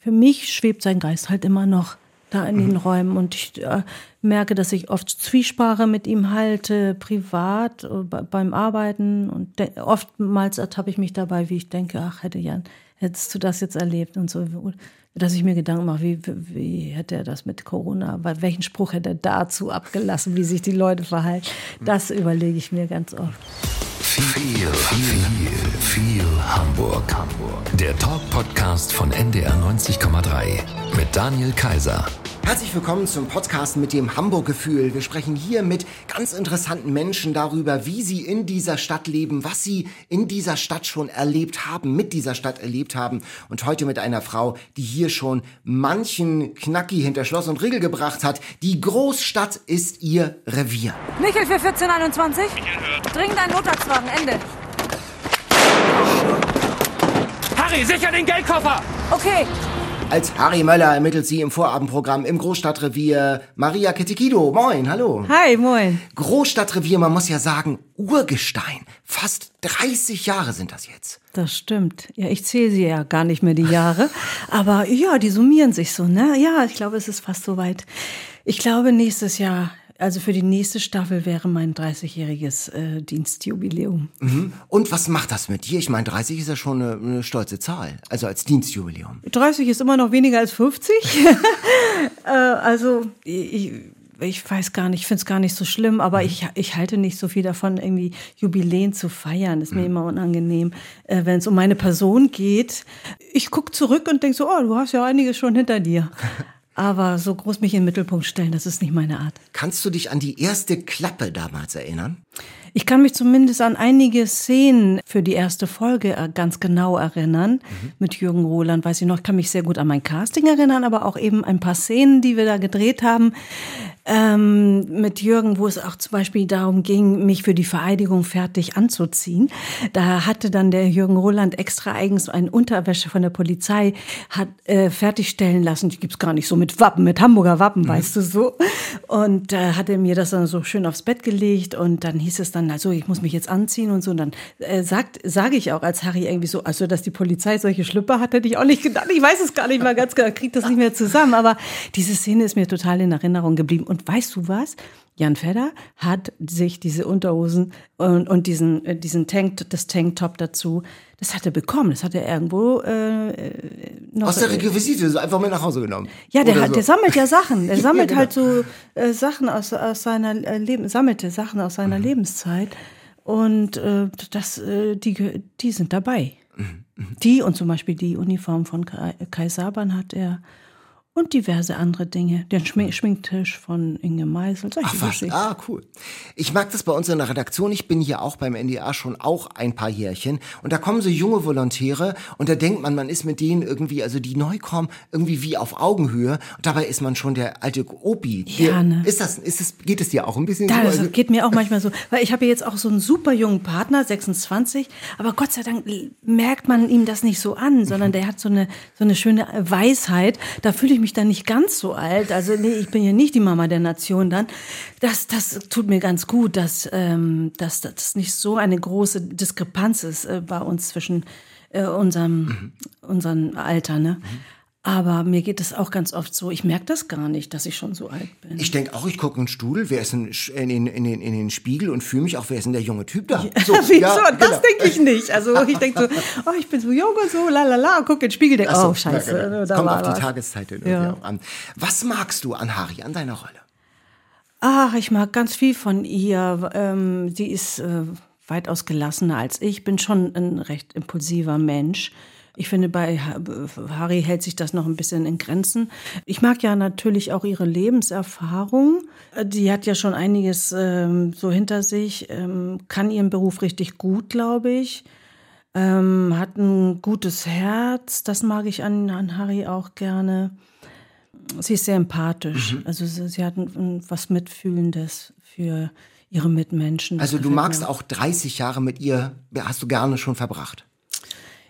für mich schwebt sein Geist halt immer noch da in den Räumen. Und ich äh, merke, dass ich oft Zwiesprache mit ihm halte, privat, äh, beim Arbeiten. Und oftmals ertappe ich mich dabei, wie ich denke, ach, hätte Jan, hättest du das jetzt erlebt und so, dass ich mir Gedanken mache, wie, wie hätte er das mit Corona, welchen Spruch hätte er dazu abgelassen, wie sich die Leute verhalten, das überlege ich mir ganz oft. Viel, viel, viel Hamburg. Hamburg. Der Talk-Podcast von NDR 90,3 mit Daniel Kaiser. Herzlich willkommen zum Podcast mit dem Hamburg-Gefühl. Wir sprechen hier mit ganz interessanten Menschen darüber, wie sie in dieser Stadt leben, was sie in dieser Stadt schon erlebt haben, mit dieser Stadt erlebt haben. Und heute mit einer Frau, die hier schon manchen Knacki hinter Schloss und Riegel gebracht hat. Die Großstadt ist ihr Revier. Michel für 1421. Dringend ein Notarztwagen, Ende. Harry, sicher den Geldkoffer! Okay, Als Harry Möller ermittelt sie im Vorabendprogramm im Großstadtrevier Maria Ketikido. Moin, hallo. Hi, moin. Großstadtrevier, man muss ja sagen, Urgestein. Fast 30 Jahre sind das jetzt. Das stimmt. Ja, ich zähle sie ja gar nicht mehr die Jahre. Aber ja, die summieren sich so, ne? Ja, ich glaube, es ist fast soweit. Ich glaube, nächstes Jahr, also für die nächste Staffel wäre mein 30-jähriges äh, Dienstjubiläum. Und was macht das mit dir? Ich meine, 30 ist ja schon eine, eine stolze Zahl. Also als Dienstjubiläum. 30 ist immer noch weniger als 50. äh, also ich, ich weiß gar nicht, ich finde es gar nicht so schlimm, aber ich, ich halte nicht so viel davon, irgendwie Jubiläen zu feiern. Ist mir immer unangenehm, äh, wenn es um meine Person geht. Ich gucke zurück und denke so, oh, du hast ja einiges schon hinter dir. Aber so groß mich in den Mittelpunkt stellen, das ist nicht meine Art. Kannst du dich an die erste Klappe damals erinnern? Ich kann mich zumindest an einige Szenen für die erste Folge äh, ganz genau erinnern. Mit Jürgen Roland weiß ich noch, ich kann mich sehr gut an mein Casting erinnern, aber auch eben ein paar Szenen, die wir da gedreht haben. Ähm, mit Jürgen, wo es auch zum Beispiel darum ging, mich für die Vereidigung fertig anzuziehen. Da hatte dann der Jürgen Roland extra eigens eine Unterwäsche von der Polizei hat äh, fertigstellen lassen. Die gibt's gar nicht so mit Wappen, mit Hamburger Wappen, weißt du so. Und äh, hat er mir das dann so schön aufs Bett gelegt und dann hieß es dann, also ich muss mich jetzt anziehen und so. Und dann äh, sagt, sage ich auch als Harry irgendwie so, also dass die Polizei solche Schlüpper hat, hätte ich auch nicht gedacht. Ich weiß es gar nicht mal ganz genau, kriege das nicht mehr zusammen. Aber diese Szene ist mir total in Erinnerung geblieben. Und weißt du was? Jan Fedder hat sich diese Unterhosen und, und diesen, äh, diesen Tank, das Tanktop dazu, das hat er bekommen. Das hat er irgendwo äh, äh, noch. Aus der Requisite, so einfach mit nach Hause genommen. Ja, der, hat, so. der sammelt ja Sachen. Der Ja, sammelt genau. halt so äh, Sachen aus, aus seiner äh, Leben, sammelte Sachen aus seiner Mhm. Lebenszeit. Und äh, das, äh, die, die sind dabei. Mhm, Die und zum Beispiel die Uniform von Kai, Kai Saban hat er. Und diverse andere Dinge. Den Schmink Schminktisch von Inge Meisel. Solche Ach was, ah, cool. Ich mag das bei uns in der Redaktion. Ich bin hier auch beim NDA schon auch ein paar Jährchen. Und da kommen so junge Volontäre und da denkt man, man ist mit denen irgendwie, also die neu kommen, irgendwie wie auf Augenhöhe. Und dabei ist man schon der alte Opi. Ja, ne? Ist das, ist das, geht es dir auch ein bisschen Da, so? das Also, geht mir auch manchmal so, weil ich habe jetzt auch so einen super jungen Partner, 26, aber Gott sei Dank merkt man ihm das nicht so an, sondern der hat so eine so eine schöne Weisheit. Da fühle ich mich dann nicht ganz so alt. Also nee, ich bin ja nicht die Mama der Nation dann. Das das tut mir ganz gut, dass ähm, dass das nicht so eine große Diskrepanz ist äh, bei uns zwischen äh, unserem unserem Alter, ne? Aber mir geht es auch ganz oft so, ich merke das gar nicht, dass ich schon so alt bin. ich denke auch, ich gucke in den Stuhl, wer ist in, in, den, in, den, in den Spiegel und fühle mich auch, wer ist denn der junge Typ da? So, Wieso? ja, das genau. denke ich nicht. Also ich denke so, oh, ich bin so jung und so, la la la, und guck in den Spiegel, denke, so, oh scheiße, ja, genau. da Kommt auf die was. Tageszeit irgendwie Ja. auch an. Was magst du an Harry, an deiner Rolle? Ach, ich mag ganz viel von ihr. Ähm, sie ist äh, weitaus gelassener als ich. Bin schon ein recht impulsiver Mensch. Ich finde, bei Ha- Harry hält sich das noch ein bisschen in Grenzen. Ich mag ja natürlich auch ihre Lebenserfahrung. Die hat ja schon einiges ähm, so hinter sich, ähm, kann ihren Beruf richtig gut, glaube ich. Ähm, hat ein gutes Herz, das mag ich an, an Harry auch gerne. Sie ist sehr empathisch. Mhm. Also sie, sie hat ein, ein, was Mitfühlendes für ihre Mitmenschen. Also du magst auch 30 Jahre mit ihr, hast du gerne schon verbracht.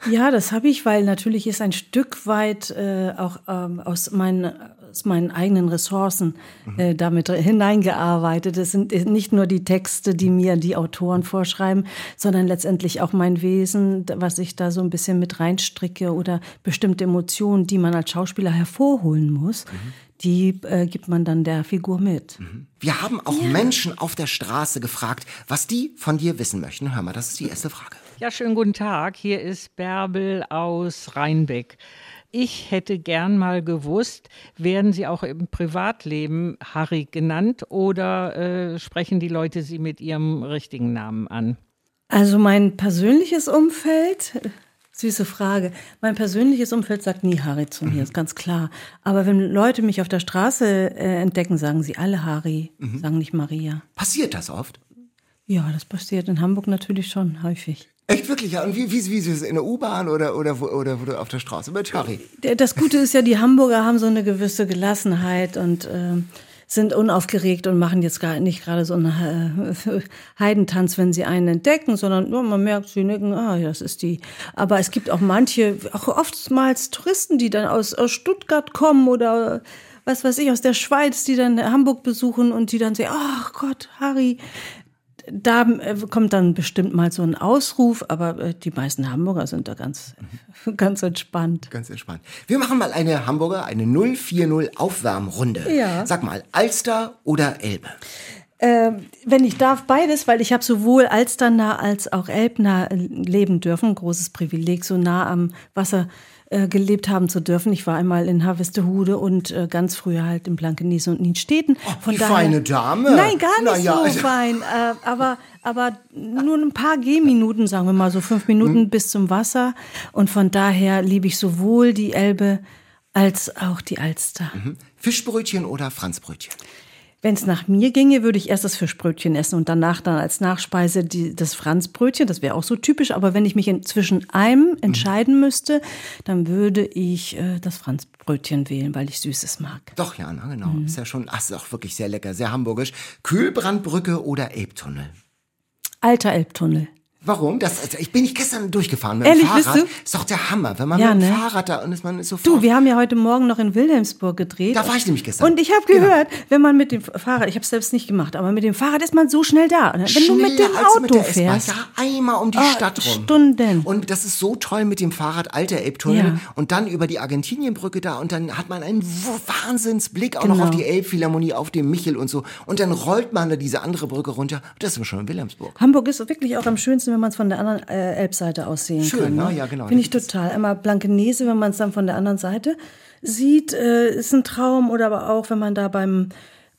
Ja, das habe ich, weil natürlich ist ein Stück weit äh, auch ähm, aus meinen aus meinen eigenen Ressourcen äh, damit hineingearbeitet. Es sind nicht nur die Texte, die mir die Autoren vorschreiben, sondern letztendlich auch mein Wesen, was ich da so ein bisschen mit reinstricke oder bestimmte Emotionen, die man als Schauspieler hervorholen muss. Mhm. Die äh, gibt man dann der Figur mit. Mhm. Wir haben auch ja. Menschen auf der Straße gefragt, was die von dir wissen möchten. Hör mal, das ist die erste Frage. Ja, schönen guten Tag. Hier ist Bärbel aus Rheinbeck. Ich hätte gern mal gewusst, werden Sie auch im Privatleben Harry genannt oder äh, sprechen die Leute Sie mit Ihrem richtigen Namen an? Also mein persönliches Umfeld, süße Frage, mein persönliches Umfeld sagt nie Harry zu mir, mhm. ist ganz klar. Aber wenn Leute mich auf der Straße äh, entdecken, sagen sie alle Harry, mhm. sagen nicht Maria. Passiert das oft? Ja, das passiert in Hamburg natürlich schon häufig. Echt wirklich, ja. Und wie, wie, wie ist es in der U-Bahn oder, oder, oder, oder auf der Straße mit Harry? Das Gute ist ja, die Hamburger haben so eine gewisse Gelassenheit und äh, sind unaufgeregt und machen jetzt gar nicht gerade so einen äh, Heidentanz, wenn sie einen entdecken, sondern nur man merkt, sie nicken, ah, das ist die. Aber es gibt auch manche, auch oftmals Touristen, die dann aus, aus Stuttgart kommen oder was weiß ich, aus der Schweiz, die dann Hamburg besuchen und die dann sagen, ach Gott, Harry, da äh, kommt dann bestimmt mal so ein Ausruf, aber äh, die meisten Hamburger sind da ganz, ganz entspannt. Ganz entspannt. Wir machen mal eine Hamburger, eine 040 Aufwärmrunde. Ja. Sag mal, Alster oder Elbe? Äh, wenn ich darf, beides, weil ich habe sowohl Alsternah als auch Elbnah leben dürfen. Großes Privileg, so nah am Wasser äh, gelebt haben zu dürfen. Ich war einmal in Harvestehude und äh, ganz früher halt in Blankenese und Nienstedten. Von die daher, feine Dame. Nein, gar nicht ja. so fein. Äh, aber, aber nur ein paar Gehminuten, sagen wir mal so fünf Minuten hm. bis zum Wasser. Und von daher liebe ich sowohl die Elbe als auch die Alster. Mhm. Fischbrötchen oder Franzbrötchen? Wenn es nach mir ginge, würde ich erst das Fischbrötchen essen und danach dann als Nachspeise die, das Franzbrötchen. Das wäre auch so typisch. Aber wenn ich mich in, zwischen einem entscheiden mhm. müsste, dann würde ich äh, das Franzbrötchen wählen, weil ich Süßes mag. Doch, ja, na, genau. Mhm. Ist ja schon, ach, ist auch wirklich sehr lecker, sehr hamburgisch. Kühlbrandbrücke oder Elbtunnel? Alter Elbtunnel. Warum? Das, also ich bin nicht gestern durchgefahren mit Ehrlich, dem Fahrrad. Bist du? Ist doch der Hammer, wenn man ja, mit dem ne? Fahrrad da und ist man ist so Du, wir haben ja heute Morgen noch in Wilhelmsburg gedreht. Da war ich nämlich gestern. Und ich habe genau. gehört, genau. wenn man mit dem Fahrrad, ich habe es selbst nicht gemacht, aber mit dem Fahrrad ist man so schnell da. Wenn Schneller du mit dem Auto mit fährst, ja einmal um die oh, Stadt rum. Stunden. Und das ist so toll mit dem Fahrrad, alter Elbtunnel ja. und dann über die Argentinienbrücke da und dann hat man einen Wahnsinnsblick auch genau. noch auf die Elbphilharmonie, auf dem Michel und so und dann rollt man da diese andere Brücke runter. Das ist schon in Wilhelmsburg. Hamburg ist wirklich auch am schönsten, wenn man es von der anderen äh, Elbseite aussehen Schön, kann. Ne? ne? Ja, genau. Finde ich total. Einmal Blankenese, wenn man es dann von der anderen Seite sieht, äh, ist ein Traum. Oder aber auch, wenn man da beim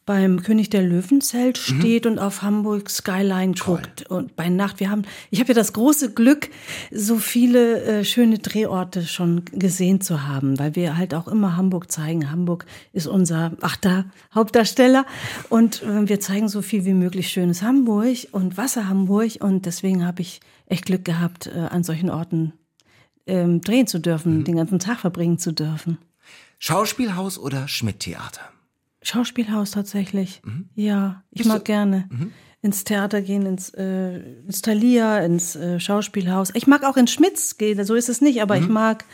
beim König der Löwenzelt mhm. steht mhm. und auf Hamburg Skyline Toll. guckt und bei Nacht wir haben ich habe ja das große Glück so viele äh, schöne Drehorte schon gesehen zu haben, weil wir halt auch immer Hamburg zeigen. Hamburg ist unser achter Hauptdarsteller und äh, wir zeigen so viel wie möglich schönes Hamburg und Wasser Hamburg und deswegen habe ich echt Glück gehabt äh, an solchen Orten ähm, drehen zu dürfen, mhm. den ganzen Tag verbringen zu dürfen. Schauspielhaus oder Schmidt-Theater? Schauspielhaus tatsächlich. Mhm. Ja, ich Bist mag du? gerne. Mhm. Ins Theater gehen, ins, äh, ins Thalia, ins äh, Schauspielhaus. Ich mag auch ins Schmitz gehen, so ist es nicht, aber ich mhm. mag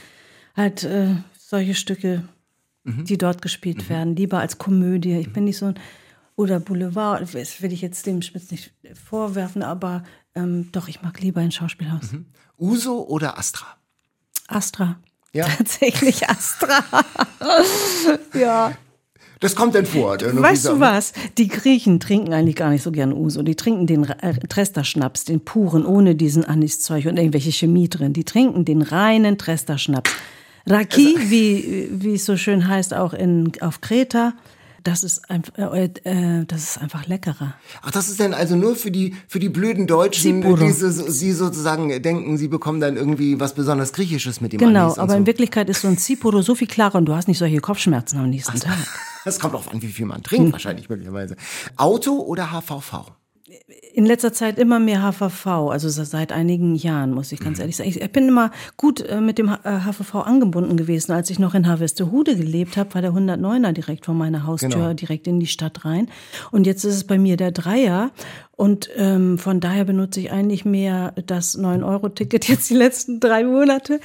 halt äh, solche Stücke, mhm. die dort gespielt mhm. werden, lieber als Komödie. Ich bin nicht so ein, oder Boulevard, das will ich jetzt dem Schmitz nicht vorwerfen, aber ähm, doch, ich mag lieber ein Schauspielhaus. Uso oder Astra? Astra. Ja. Tatsächlich Astra. ja. Das kommt denn vor. Weißt du was? Die Griechen trinken eigentlich gar nicht so gern Uso. Die trinken den äh, Trester-Schnaps, den puren, ohne diesen Aniszeug und irgendwelche Chemie drin. Die trinken den reinen Trester-Schnaps. Raki, also, wie, wie es so schön heißt, auch in, auf Kreta. Das ist, einfach, äh, äh, das ist einfach leckerer. Ach, das ist denn also nur für die, für die blöden Deutschen, die so, sie sozusagen denken, sie bekommen dann irgendwie was besonders Griechisches mit dem Genau, aber so. in Wirklichkeit ist so ein Zipuro so viel klarer und du hast nicht solche Kopfschmerzen am nächsten Ach, Tag. Das kommt auch an, wie viel man trinkt, hm. wahrscheinlich möglicherweise. Auto oder HVV? In letzter Zeit immer mehr HVV, also seit einigen Jahren, muss ich ganz ehrlich sagen. Ich bin immer gut äh, mit dem HVV äh, angebunden gewesen. Als ich noch in Harvestehude gelebt habe, war der 109er direkt vor meiner Haustür, genau. direkt in die Stadt rein. Und jetzt ist es bei mir der Dreier. Und ähm, von daher benutze ich eigentlich mehr das 9-Euro-Ticket jetzt die letzten drei Monate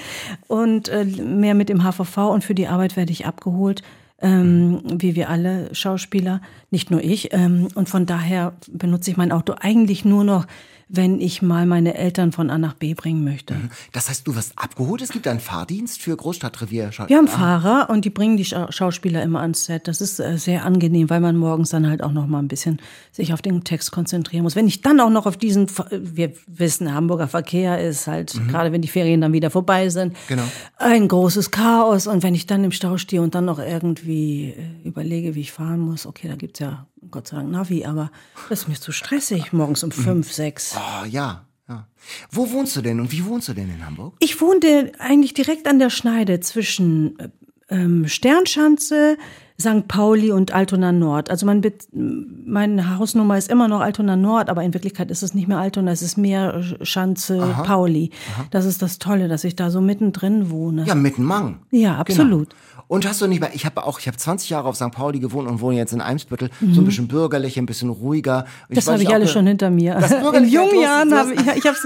und äh, mehr mit dem HVV. Und für die Arbeit werde ich abgeholt ähm, wie wir alle Schauspieler, nicht nur ich. Ähm, und von daher benutze ich mein Auto eigentlich nur noch wenn ich mal meine Eltern von A nach B bringen möchte. Mhm. Das heißt, du wirst abgeholt? Es gibt einen Fahrdienst für Großstadtrevier? Wir haben ah. Fahrer und die bringen die Schauspieler immer ans Set. Das ist äh, sehr angenehm, weil man morgens dann halt auch noch mal ein bisschen sich auf den Text konzentrieren muss. Wenn ich dann auch noch auf diesen, wir wissen, Hamburger Verkehr ist halt, mhm. gerade wenn die Ferien dann wieder vorbei sind, genau. ein großes Chaos. Und wenn ich dann im Stau stehe und dann noch irgendwie äh, überlege, wie ich fahren muss, okay, da gibt's ja Gott sei Dank Navi, aber das ist mir zu stressig, morgens um fünf, sechs. Oh, ja, ja. Wo wohnst du denn und wie wohnst du denn in Hamburg? Ich wohnte eigentlich direkt an der Schneide zwischen äh, ähm, Sternschanze, St. Pauli und Altona Nord. Also mein, meine Hausnummer ist immer noch Altona Nord, aber in Wirklichkeit ist es nicht mehr Altona, es ist mehr Schanze Aha. Pauli. Aha. Das ist das Tolle, dass ich da so mittendrin wohne. Ja, mitten Mang. Ja, absolut. Genau. Und hast du nicht mal, ich habe auch, ich habe 20 Jahre auf St. Pauli gewohnt und wohne jetzt in Eimsbüttel, mhm. so ein mhm. bisschen bürgerlicher, ein bisschen ruhiger. Und das habe ich alles schon hinter mir. In jungen Jahren habe ich, ich habe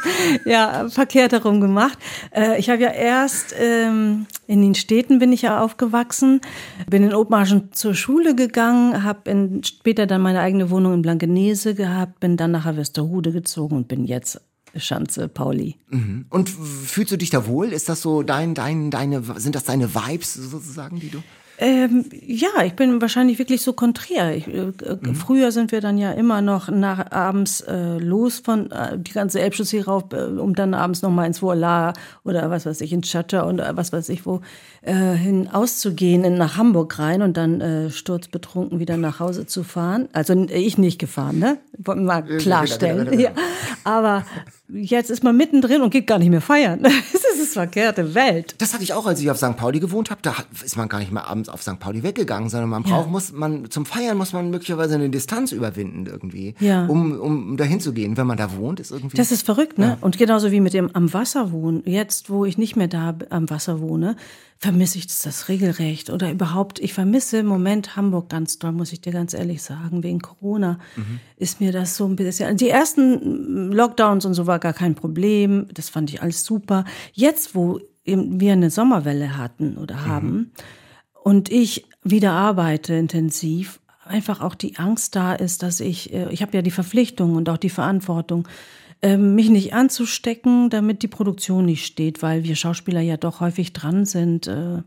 ja verkehrt herum gemacht. Äh, ich habe ja erst ähm, in den Städten bin ich ja aufgewachsen, bin in Othmarschen zur Schule gegangen, habe später dann meine eigene Wohnung in Blankenese gehabt, bin dann nach Westerhude gezogen und bin jetzt Schanze, Pauli. Mhm. Und fühlst du dich da wohl? Ist das so dein, dein, deine, sind das deine Vibes sozusagen, die du? Ähm, ja, ich bin wahrscheinlich wirklich so konträr. Ich, äh, mhm. Früher sind wir dann ja immer noch nach abends äh, los von äh, die ganze Elbchaussee rauf, äh, um dann abends noch mal ins Voila oder was weiß ich in Chatter und was weiß ich wo äh, hin auszugehen in, nach Hamburg rein und dann äh, sturzbetrunken wieder nach Hause zu fahren. Also ich nicht gefahren, ne? Wollen wir mal klarstellen. Ja. Aber jetzt ist man mittendrin und geht gar nicht mehr feiern. Das ist verkehrte Welt. Das hatte ich auch, als ich auf St. Pauli gewohnt habe. Da ist man gar nicht mehr abends auf St. Pauli weggegangen, sondern man braucht, ja. muss man, zum Feiern muss man möglicherweise eine Distanz überwinden irgendwie, ja. um, um dahin zu gehen. Wenn man da wohnt, ist irgendwie. Das ist verrückt, ne? Ja. Und genauso wie mit dem am Wasser wohnen. Jetzt, wo ich nicht mehr da am Wasser wohne, vermisse ich das regelrecht oder überhaupt, ich vermisse im Moment Hamburg ganz doll, muss ich dir ganz ehrlich sagen. Wegen Corona mhm. ist mir das so ein bisschen. Die ersten Lockdowns und so war gar kein Problem. Das fand ich alles super. Jetzt, wo wir eine Sommerwelle hatten oder mhm. haben und ich wieder arbeite intensiv, einfach auch die Angst da ist, dass ich, äh, ich habe ja die Verpflichtung und auch die Verantwortung, mich nicht anzustecken, damit die Produktion nicht steht, weil wir Schauspieler ja doch häufig dran sind, äh,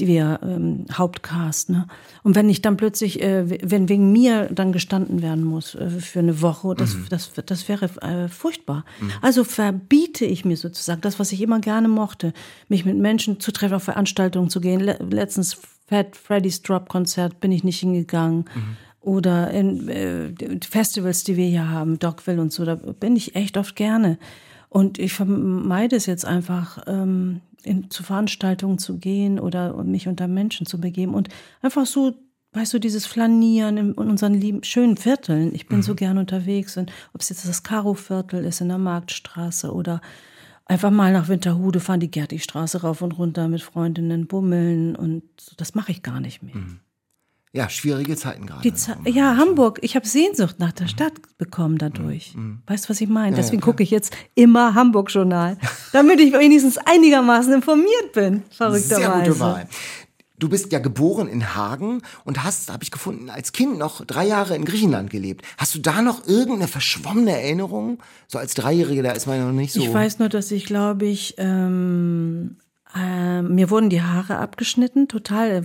die wir ähm, Hauptcast. Ne? Und wenn ich dann plötzlich, äh, wenn wegen mir dann gestanden werden muss äh, für eine Woche, das, mhm. das, das wäre äh, furchtbar. Mhm. Also verbiete ich mir sozusagen das, was ich immer gerne mochte, mich mit Menschen zu treffen, auf Veranstaltungen zu gehen. Le letztens Fat Freddy's Drop Konzert bin ich nicht hingegangen. Mhm oder in äh, Festivals, die wir hier haben, Dogville und so, da bin ich echt oft gerne. Und ich vermeide es jetzt einfach, ähm, in, zu Veranstaltungen zu gehen oder mich unter Menschen zu begeben und einfach so, weißt du, dieses Flanieren in, unseren lieben, schönen Vierteln. Ich bin mhm. so gern unterwegs, und ob es jetzt das Karo-Viertel ist in der Marktstraße oder einfach mal nach Winterhude fahren, die Gerti-Straße rauf und runter mit Freundinnen bummeln und das mache ich gar nicht mehr. Mhm. Ja, schwierige Zeiten gerade. Ze ja, Hamburg. Ich habe Sehnsucht nach der Stadt bekommen dadurch. Mhm. Weißt du, was ich meine? Ja, Deswegen ja, gucke ich jetzt immer Hamburg-Journal, damit ich wenigstens einigermaßen informiert bin. Verrückterweise. Sehr gute Wahl. Du bist ja geboren in Hagen und hast, habe ich gefunden, als Kind noch drei Jahre in Griechenland gelebt. Hast du da noch irgendeine verschwommene Erinnerung? So als Dreijährige, da ist man ja noch nicht so. Ich weiß nur, dass ich, glaube ich, ähm, äh, mir wurden die Haare abgeschnitten, total äh,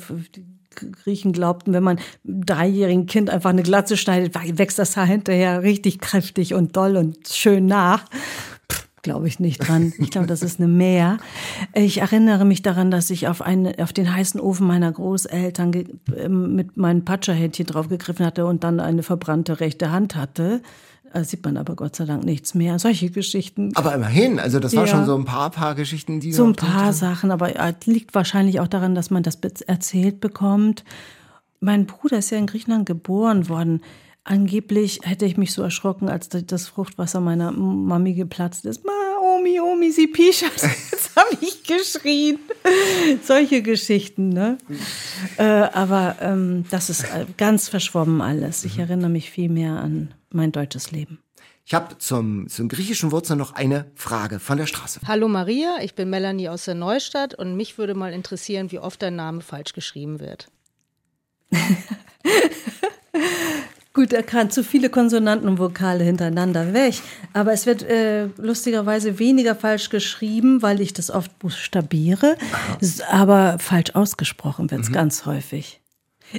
Griechen glaubten, wenn man dreijährigen Kind einfach eine Glatze schneidet, wächst das Haar hinterher richtig kräftig und doll und schön nach. Glaube ich nicht dran. Ich glaube, das ist eine Mehr. Ich erinnere mich daran, dass ich auf, einen, auf den heißen Ofen meiner Großeltern ähm, mit meinem Patscherhändchen draufgegriffen hatte und dann eine verbrannte rechte Hand hatte. Da sieht man aber Gott sei Dank nichts mehr. Solche Geschichten. Aber immerhin, also das ja. war schon so ein paar, paar Geschichten, die. So ein paar Sachen, aber liegt wahrscheinlich auch daran, dass man das erzählt bekommt. Mein Bruder ist ja in Griechenland geboren worden. Angeblich hätte ich mich so erschrocken, als das Fruchtwasser meiner Mami geplatzt ist. Ma, Omi, Omi, sie pischert. Jetzt habe ich geschrien. Solche Geschichten, ne? Äh, aber ähm, das ist äh, ganz verschwommen alles. Ich erinnere mich viel mehr an mein deutsches Leben. Ich habe zum, zum griechischen Wurzel noch eine Frage von der Straße. Hallo Maria, ich bin Melanie aus der Neustadt und mich würde mal interessieren, wie oft dein Name falsch geschrieben wird. Gut erkannt, zu viele Konsonanten und Vokale hintereinander weg. Aber es wird äh, lustigerweise weniger falsch geschrieben, weil ich das oft buchstabiere. Aber falsch ausgesprochen wird es mhm. ganz häufig.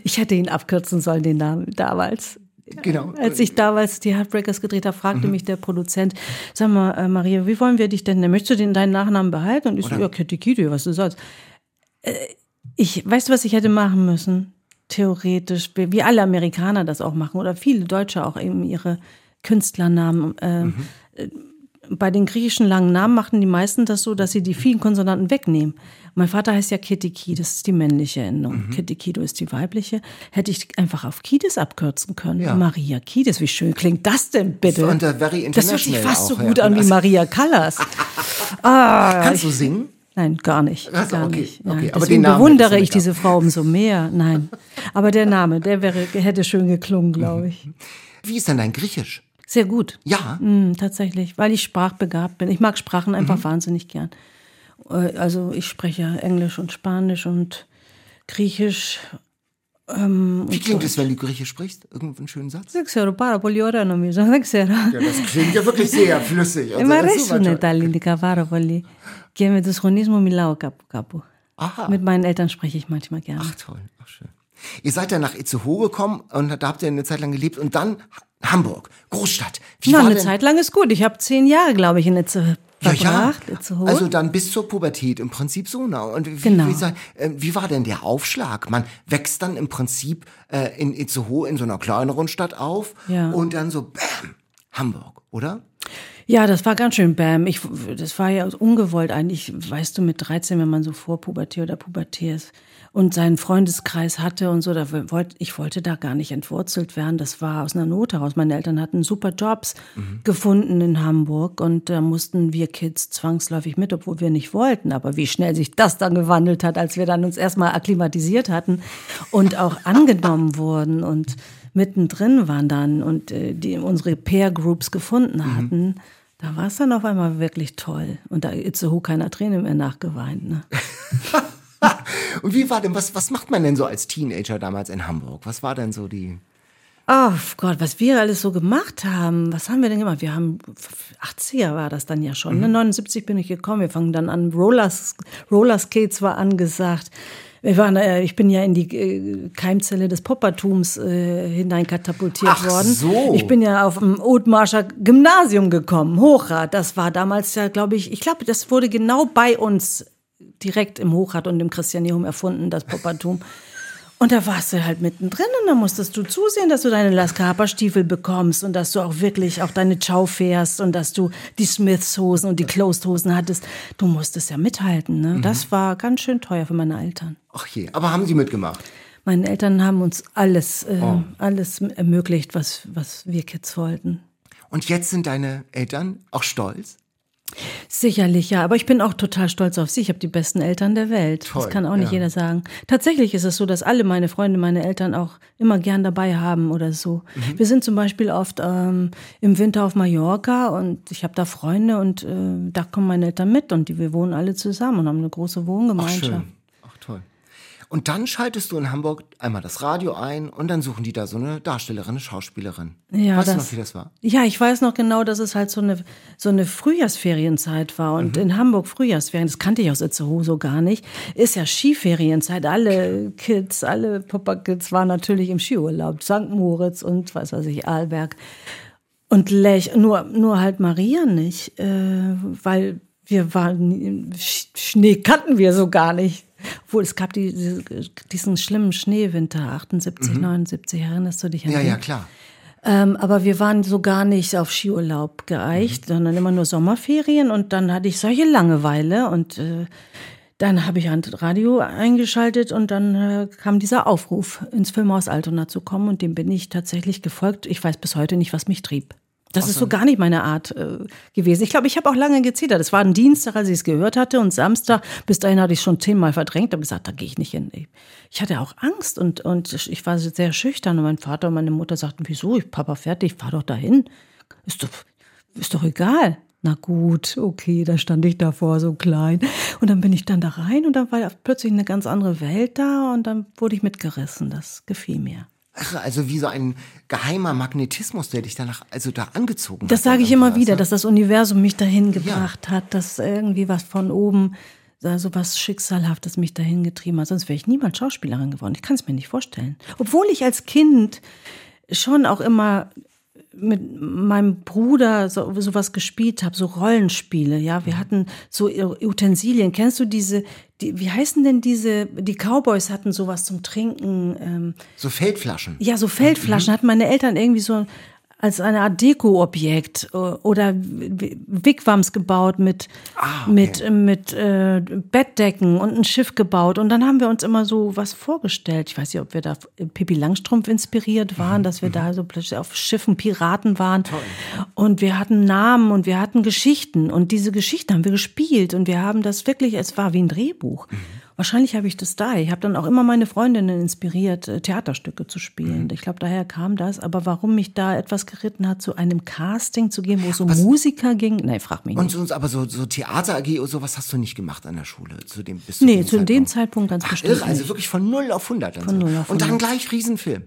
Ich hätte ihn abkürzen sollen, den Namen damals. Genau. Als ich damals die Heartbreakers gedreht habe, fragte mhm. mich der Produzent, sag mal, äh, Maria, wie wollen wir dich denn? Möchtest du den deinen Nachnamen behalten? Und ich Oder? so, ja, Kitty was du sollst. Äh, ich, weißt du, was ich hätte machen müssen? Theoretisch, wie alle Amerikaner das auch machen oder viele Deutsche auch eben ihre Künstlernamen. Äh, mhm. Bei den griechischen langen Namen machten die meisten das so, dass sie die vielen Konsonanten wegnehmen. Mein Vater heißt ja Kitty das ist die männliche Endung. Mhm. Kitty ist die weibliche. Hätte ich einfach auf Kidis abkürzen können. Ja. Maria Kidis, wie schön klingt das denn bitte? Uh, very das hört sich fast so gut an wie Maria Callas. ah, Kannst du singen? Nein, gar nicht. Also, gar okay, nicht. Okay, aber Deswegen bewundere ich diese Frau umso mehr. Nein. Aber der Name, der wäre, hätte schön geklungen, glaube ich. Mhm. Wie ist denn dein Griechisch? Sehr gut. Ja. Mm, tatsächlich, weil ich sprachbegabt bin. Ich mag Sprachen einfach mhm. wahnsinnig gern. Äh, also ich spreche Englisch und Spanisch und Griechisch. Ähm, Wie klingt es, wenn du Griechisch sprichst? Irgendeinen schönen Satz? Ja, das klingt ja wirklich sehr flüssig. Also, Immer das ist so gehe mit Dysronismo Milao Kapu Kapu. Aha. Mit meinen Eltern spreche ich manchmal gerne. Ach toll, ach schön. Ihr seid dann nach Itzehoe gekommen und da habt ihr eine Zeit lang gelebt und dann Hamburg, Großstadt. Wie war eine denn? Zeit lang ist gut. Ich habe zehn Jahre, glaube ich, in Itzehoe ja, verbracht. Ja. Itzehoe. Also dann bis zur Pubertät im Prinzip so. Nah. Und wie, genau. wie, ähm, wie, war denn der Aufschlag? Man wächst dann im Prinzip äh, in Itzehoe in so einer kleineren Stadt auf ja. und dann so, bam, Hamburg, oder? Ja, das war ganz schön bam. Ich, das war ja ungewollt eigentlich, weißt du, mit 13, wenn man so vor Pubertät oder Pubertät ist und seinen Freundeskreis hatte und so, da wollte, ich wollte da gar nicht entwurzelt werden. Das war aus einer Not heraus. Meine Eltern hatten super Jobs mhm. gefunden in Hamburg und da mussten wir Kids zwangsläufig mit, obwohl wir nicht wollten. Aber wie schnell sich das dann gewandelt hat, als wir dann uns erstmal akklimatisiert hatten und auch angenommen wurden und mittendrin waren dann und äh, die unsere Peer Groups gefunden mhm. hatten. Mhm da war es dann auf einmal wirklich toll. Und da Itzehoe keiner Träne mehr nachgeweint. Ne? Und wie war denn, was, was macht man denn so als Teenager damals in Hamburg? Was war denn so die. Oh Gott, was wir alles so gemacht haben. Was haben wir denn gemacht? Wir haben, 80er war das dann ja schon, ne? mhm. ne? 79 bin ich gekommen. Wir fangen dann an, Rollers, Rollerskates war angesagt. Wir waren, äh, ich bin ja in die äh, Keimzelle des Poppertums äh, hineinkatapultiert Ach worden. So. Ich bin ja auf dem Othmarscher Gymnasium gekommen, Hochrad. Das war damals ja, glaube ich, ich glaube, das wurde genau bei uns direkt im Hochrad und im Christianium erfunden, das Poppertum. Und da warst du halt mittendrin und da musstest du zusehen, dass du deine Las Stiefel bekommst und dass du auch wirklich auch deine Chow fährst und dass du die Smiths Hosen und die Closed Hosen hattest. Du musstest ja mithalten. Ne? Mhm. Das war ganz schön teuer für meine Eltern. Ach je, aber haben sie mitgemacht? Meine Eltern haben uns alles, äh, oh. alles ermöglicht, was, was wir Kids wollten. Und jetzt sind deine Eltern auch stolz? Sicherlich, ja. Aber ich bin auch total stolz auf sie. Ich habe die besten Eltern der Welt. Toll, das kann auch nicht ja. jeder sagen. Tatsächlich ist es so, dass alle meine Freunde, meine Eltern auch immer gern dabei haben oder so. Mhm. Wir sind zum Beispiel oft ähm, im Winter auf Mallorca und ich habe da Freunde und äh, da kommen meine Eltern mit und die, wir wohnen alle zusammen und haben eine große Wohngemeinschaft. Ach, schön. Und dann schaltest du in Hamburg einmal das Radio ein und dann suchen die da so eine Darstellerin, eine Schauspielerin. Ja, weißt das, du noch, wie das war? Ja, ich weiß noch genau, dass es halt so eine, so eine Frühjahrsferienzeit war. Und mhm. in Hamburg Frühjahrsferien, das kannte ich aus Itzehoe so gar nicht, ist ja Skiferienzeit. Alle Kids, alle Popperkids waren natürlich im Skiurlaub. St. Moritz und was weiß ich, Arlberg. Und Lech, nur, nur halt Maria nicht, äh, weil wir waren, Schnee kannten wir so gar nicht. Obwohl, es gab die, diesen schlimmen Schneewinter 78, mhm. 79, erinnerst du dich an Ja, den? ja, klar. Ähm, aber wir waren so gar nicht auf Skiurlaub geeicht, mhm. sondern immer nur Sommerferien und dann hatte ich solche Langeweile und äh, dann habe ich ein Radio eingeschaltet und dann äh, kam dieser Aufruf, ins Filmhaus Altona zu kommen und dem bin ich tatsächlich gefolgt. Ich weiß bis heute nicht, was mich trieb. Das ist so gar nicht meine Art äh, gewesen. Ich glaube, ich habe auch lange gezittert. Es war ein Dienstag, als ich es gehört hatte und Samstag, bis dahin hatte ich schon zehnmal verdrängt, habe gesagt, da gehe ich nicht hin. Ich hatte auch Angst und, und ich war sehr schüchtern und mein Vater und meine Mutter sagten, wieso, ich, Papa fertig, fahr doch dahin. Ist doch, ist doch egal. Na gut, okay, da stand ich davor so klein. Und dann bin ich dann da rein und dann war plötzlich eine ganz andere Welt da und dann wurde ich mitgerissen. Das gefiel mir. Ach, also wie so ein geheimer Magnetismus, der dich danach also da angezogen das hat. Das sage ich immer wieder, ne? dass das Universum mich dahin gebracht ja. hat, dass irgendwie was von oben, so was Schicksalhaftes mich dahin getrieben hat. Sonst wäre ich niemals Schauspielerin geworden. Ich kann es mir nicht vorstellen. Obwohl ich als Kind schon auch immer mit meinem Bruder so, sowas gespielt habe, so Rollenspiele, ja. Wir hatten so Utensilien. Kennst du diese, die, wie heißen denn diese, die Cowboys hatten sowas zum Trinken. Ähm, so Feldflaschen. Ja, so Feldflaschen. Mhm. Hatten meine Eltern irgendwie so als eine Art Deko-Objekt äh, oder Wigwams gebaut mit, ah, okay. mit, äh, mit äh, Bettdecken und ein Schiff gebaut. Und dann haben wir uns immer so was vorgestellt. Ich weiß nicht, ob wir da Pippi Langstrumpf inspiriert waren, mhm. dass wir mhm. da so plötzlich auf Schiffen Piraten waren. Toll. Und wir hatten Namen und wir hatten Geschichten. Und diese Geschichten haben wir gespielt. Und wir haben das wirklich, es war wie ein Drehbuch. Mhm. Wahrscheinlich habe ich das da. Ich habe dann auch immer meine Freundinnen inspiriert, äh, Theaterstücke zu spielen. Mhm. Ich glaube, daher kam das. Aber warum mich da etwas geritten hat, zu einem Casting zu gehen, wo es um was, Musiker ging, nein, frag mich nicht. Und aber so, so Theater AG oder sowas hast du nicht gemacht an der Schule? Zu dem, bis zu nee, dem zu Zeitpunkt. dem Zeitpunkt ganz Ach, bestimmt. Irre, also wirklich von 0 auf 100. Von 0 auf 100. Und dann gleich Riesenfilm.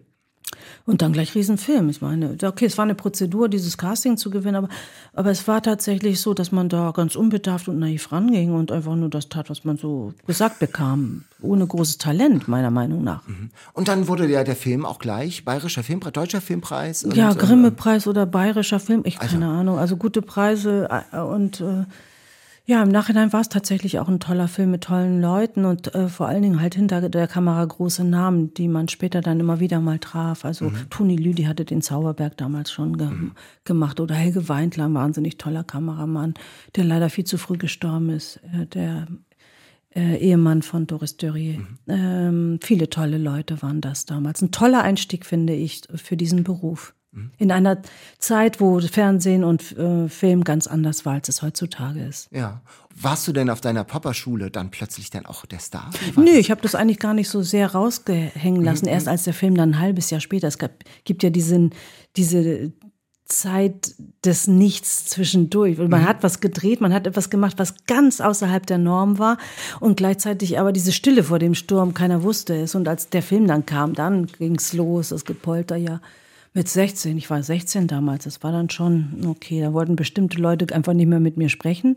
Und dann gleich Riesenfilm. Ich meine, okay, es war eine Prozedur, dieses Casting zu gewinnen, aber, aber es war tatsächlich so, dass man da ganz unbedarft und naiv ranging und einfach nur das tat, was man so gesagt bekam. Ohne großes Talent, meiner Meinung nach. Mhm. Und dann wurde ja der Film auch gleich Bayerischer Filmpreis, Deutscher Filmpreis. Ja, Grimme-Preis oder Bayerischer Film, ich also, keine Ahnung. Also gute Preise äh, und äh, ja, im Nachhinein war es tatsächlich auch ein toller Film mit tollen Leuten und äh, vor allen Dingen halt hinter der Kamera große Namen, die man später dann immer wieder mal traf. Also mhm. Toni Lüdi hatte den Zauberberg damals schon ge mhm. gemacht oder Helge Weindler, ein wahnsinnig toller Kameramann, der leider viel zu früh gestorben ist, äh, der äh, Ehemann von Doris Dörrier. Mhm. Ähm, viele tolle Leute waren das damals. Ein toller Einstieg, finde ich, für diesen Beruf. In einer Zeit, wo Fernsehen und äh, Film ganz anders war, als es heutzutage ist. Ja. Warst du denn auf deiner Papa-Schule dann plötzlich dann auch der Star? Nö, ich habe das eigentlich gar nicht so sehr rausgehängen lassen. Mhm. Erst als der Film dann ein halbes Jahr später. Es gab, gibt ja diesen, diese Zeit des Nichts zwischendurch. Und man mhm. hat was gedreht, man hat etwas gemacht, was ganz außerhalb der Norm war und gleichzeitig aber diese Stille vor dem Sturm, keiner wusste es. Und als der Film dann kam, dann ging's los, das Gepolter ja mit 16, ich war 16 damals, das war dann schon okay, da wollten bestimmte Leute einfach nicht mehr mit mir sprechen,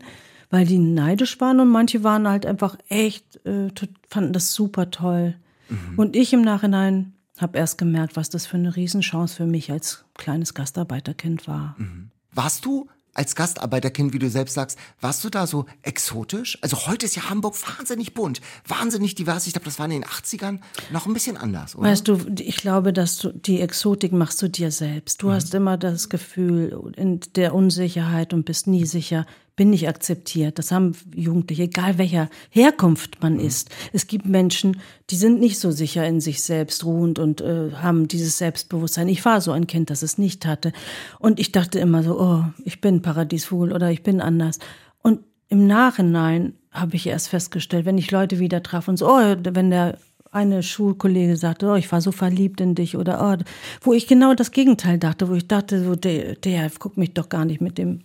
weil die neidisch waren und manche waren halt einfach echt, äh, fanden das super toll. Mhm. Und ich im Nachhinein habe erst gemerkt, was das für eine Riesenchance für mich als kleines Gastarbeiterkind war. Mhm. Warst du als Gastarbeiterkind, wie du selbst sagst, warst du da so exotisch? Also heute ist ja Hamburg wahnsinnig bunt, wahnsinnig divers. Ich glaube, das war in den 80ern noch ein bisschen anders, oder? Weißt du, ich glaube, dass du die Exotik machst du dir selbst. Du mhm. hast immer das Gefühl in der Unsicherheit und bist nie sicher, bin ich akzeptiert. Das haben Jugendliche, egal welcher Herkunft man mhm. ist. Es gibt Menschen, die sind nicht so sicher in sich selbst ruhend und äh, haben dieses Selbstbewusstsein. Ich war so ein Kind, das es nicht hatte. Und ich dachte immer so, oh, ich bin Paradiesvogel oder ich bin anders. Und im Nachhinein habe ich erst festgestellt, wenn ich Leute wieder traf und so, oh, wenn der eine Schulkollege sagte, oh, ich war so verliebt in dich oder oh, wo ich genau das Gegenteil dachte, wo ich dachte, so der, der guckt mich doch gar nicht mit dem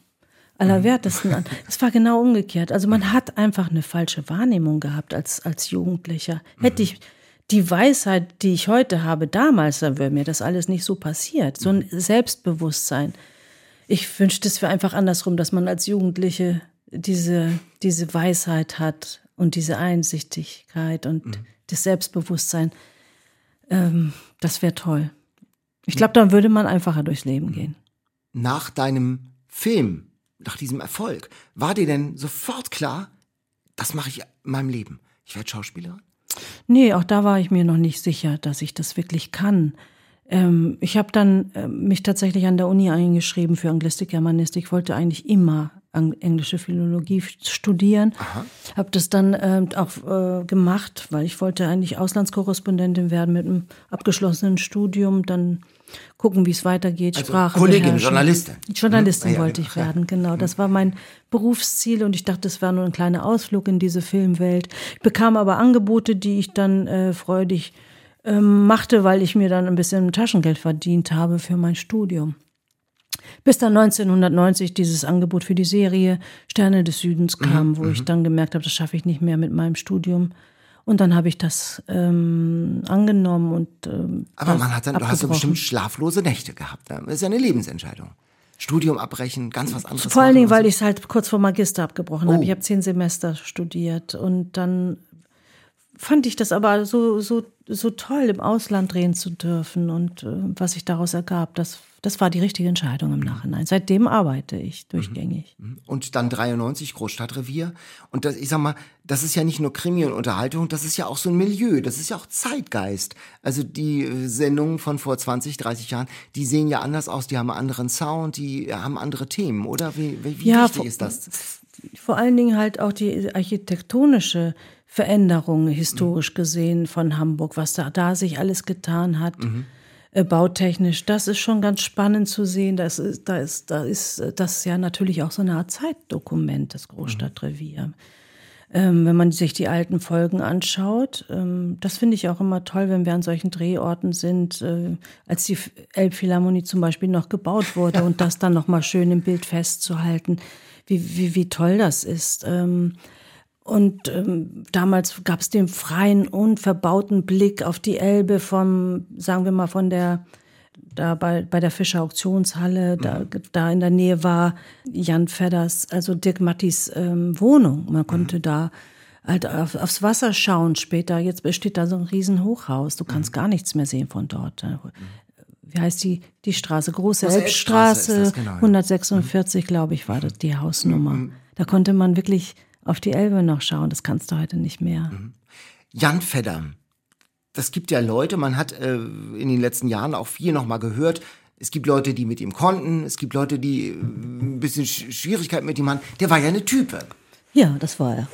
Allerwertesten an. Das war genau umgekehrt. Also man hat einfach eine falsche Wahrnehmung gehabt als, als Jugendlicher. Hätte ich die Weisheit, die ich heute habe, damals, dann wäre mir das alles nicht so passiert. So ein Selbstbewusstsein. Ich wünschte, es wäre einfach andersrum, dass man als Jugendliche diese, diese Weisheit hat und diese Einsichtigkeit und mhm. das Selbstbewusstsein. Ähm, das wäre toll. Ich glaube, dann würde man einfacher durchs Leben mhm. gehen. Nach deinem Film nach diesem Erfolg, war dir denn sofort klar, das mache ich in meinem Leben? Ich werde Schauspielerin? Nee, auch da war ich mir noch nicht sicher, dass ich das wirklich kann. Ähm, ich habe dann äh, mich tatsächlich an der Uni eingeschrieben für Anglistik, Germanistik. Ich wollte eigentlich immer englische Philologie studieren. Habe das dann ähm, auch äh, gemacht, weil ich wollte eigentlich Auslandskorrespondentin werden mit einem abgeschlossenen Studium, dann gucken, wie es weitergeht, Also Sprache Kollegin. Journalistin. Journalistin Mhm. Ja, ja, wollte genau. ich werden, genau. Das war mein Berufsziel und ich dachte, das wäre nur ein kleiner Ausflug in diese Filmwelt. Ich bekam aber Angebote, die ich dann äh, freudig ähm, machte, weil ich mir dann ein bisschen Taschengeld verdient habe für mein Studium. Bis dann 1990 dieses Angebot für die Serie Sterne des Südens Mhm, kam, wo ich dann gemerkt habe, das schaffe ich nicht mehr mit meinem Studium. Und dann habe ich das ähm, angenommen und ähm, Aber man hat dann, du hast bestimmt schlaflose Nächte gehabt. Ne? Das ist ja eine Lebensentscheidung. Studium abbrechen, ganz was anderes. Vor allen Dingen, weil ich es halt kurz vor Magister abgebrochen Oh. habe. Ich habe zehn Semester studiert und dann fand ich das aber so, so, so toll, im Ausland drehen zu dürfen und äh, was sich daraus ergab, das, das war die richtige Entscheidung im Nachhinein. Seitdem arbeite ich durchgängig. Und dann 93 Großstadtrevier. Und das, ich sag mal, das ist ja nicht nur Krimi und Unterhaltung, das ist ja auch so ein Milieu, das ist ja auch Zeitgeist. Also die äh, Sendungen von vor 20, 30 Jahren, die sehen ja anders aus, die haben einen anderen Sound, die haben andere Themen, oder? Wie, wie, Ja, wichtig ist das? Vor allen Dingen halt auch die architektonische Veränderung historisch gesehen von Hamburg, was da, da sich alles getan hat. Äh, Bautechnisch, das ist schon ganz spannend zu sehen. Das ist, da ist, da ist äh, das ist ja natürlich auch so eine Art Zeitdokument, das Großstadtrevier. Ähm, wenn man sich die alten Folgen anschaut, ähm, das finde ich auch immer toll, wenn wir an solchen Drehorten sind, äh, als die Elbphilharmonie zum Beispiel noch gebaut wurde und das dann nochmal schön im Bild festzuhalten, wie, wie, wie toll das ist. Ähm, und ähm, damals gab es den freien, unverbauten Blick auf die Elbe vom, sagen wir mal, von der, da bei, bei der Fischer Auktionshalle, da, da in der Nähe war Jan Fedders, also Dirk Mattis ähm, Wohnung. Man konnte da halt auf, aufs Wasser schauen später. Jetzt besteht da so ein riesen Hochhaus. Du kannst gar nichts mehr sehen von dort. Wie heißt die, die Straße? Große, Große Elbstraße, genau, ja. 146, glaube ich, war das die Hausnummer. Da konnte man wirklich auf die Elbe noch schauen. Das kannst du heute nicht mehr. Jan Fedder. Das gibt ja Leute, man hat äh, in den letzten Jahren auch viel nochmal gehört. Es gibt Leute, die mit ihm konnten. Es gibt Leute, die äh, ein bisschen Sch Schwierigkeiten mit ihm hatten. Der war ja eine Type. Ja, das war er.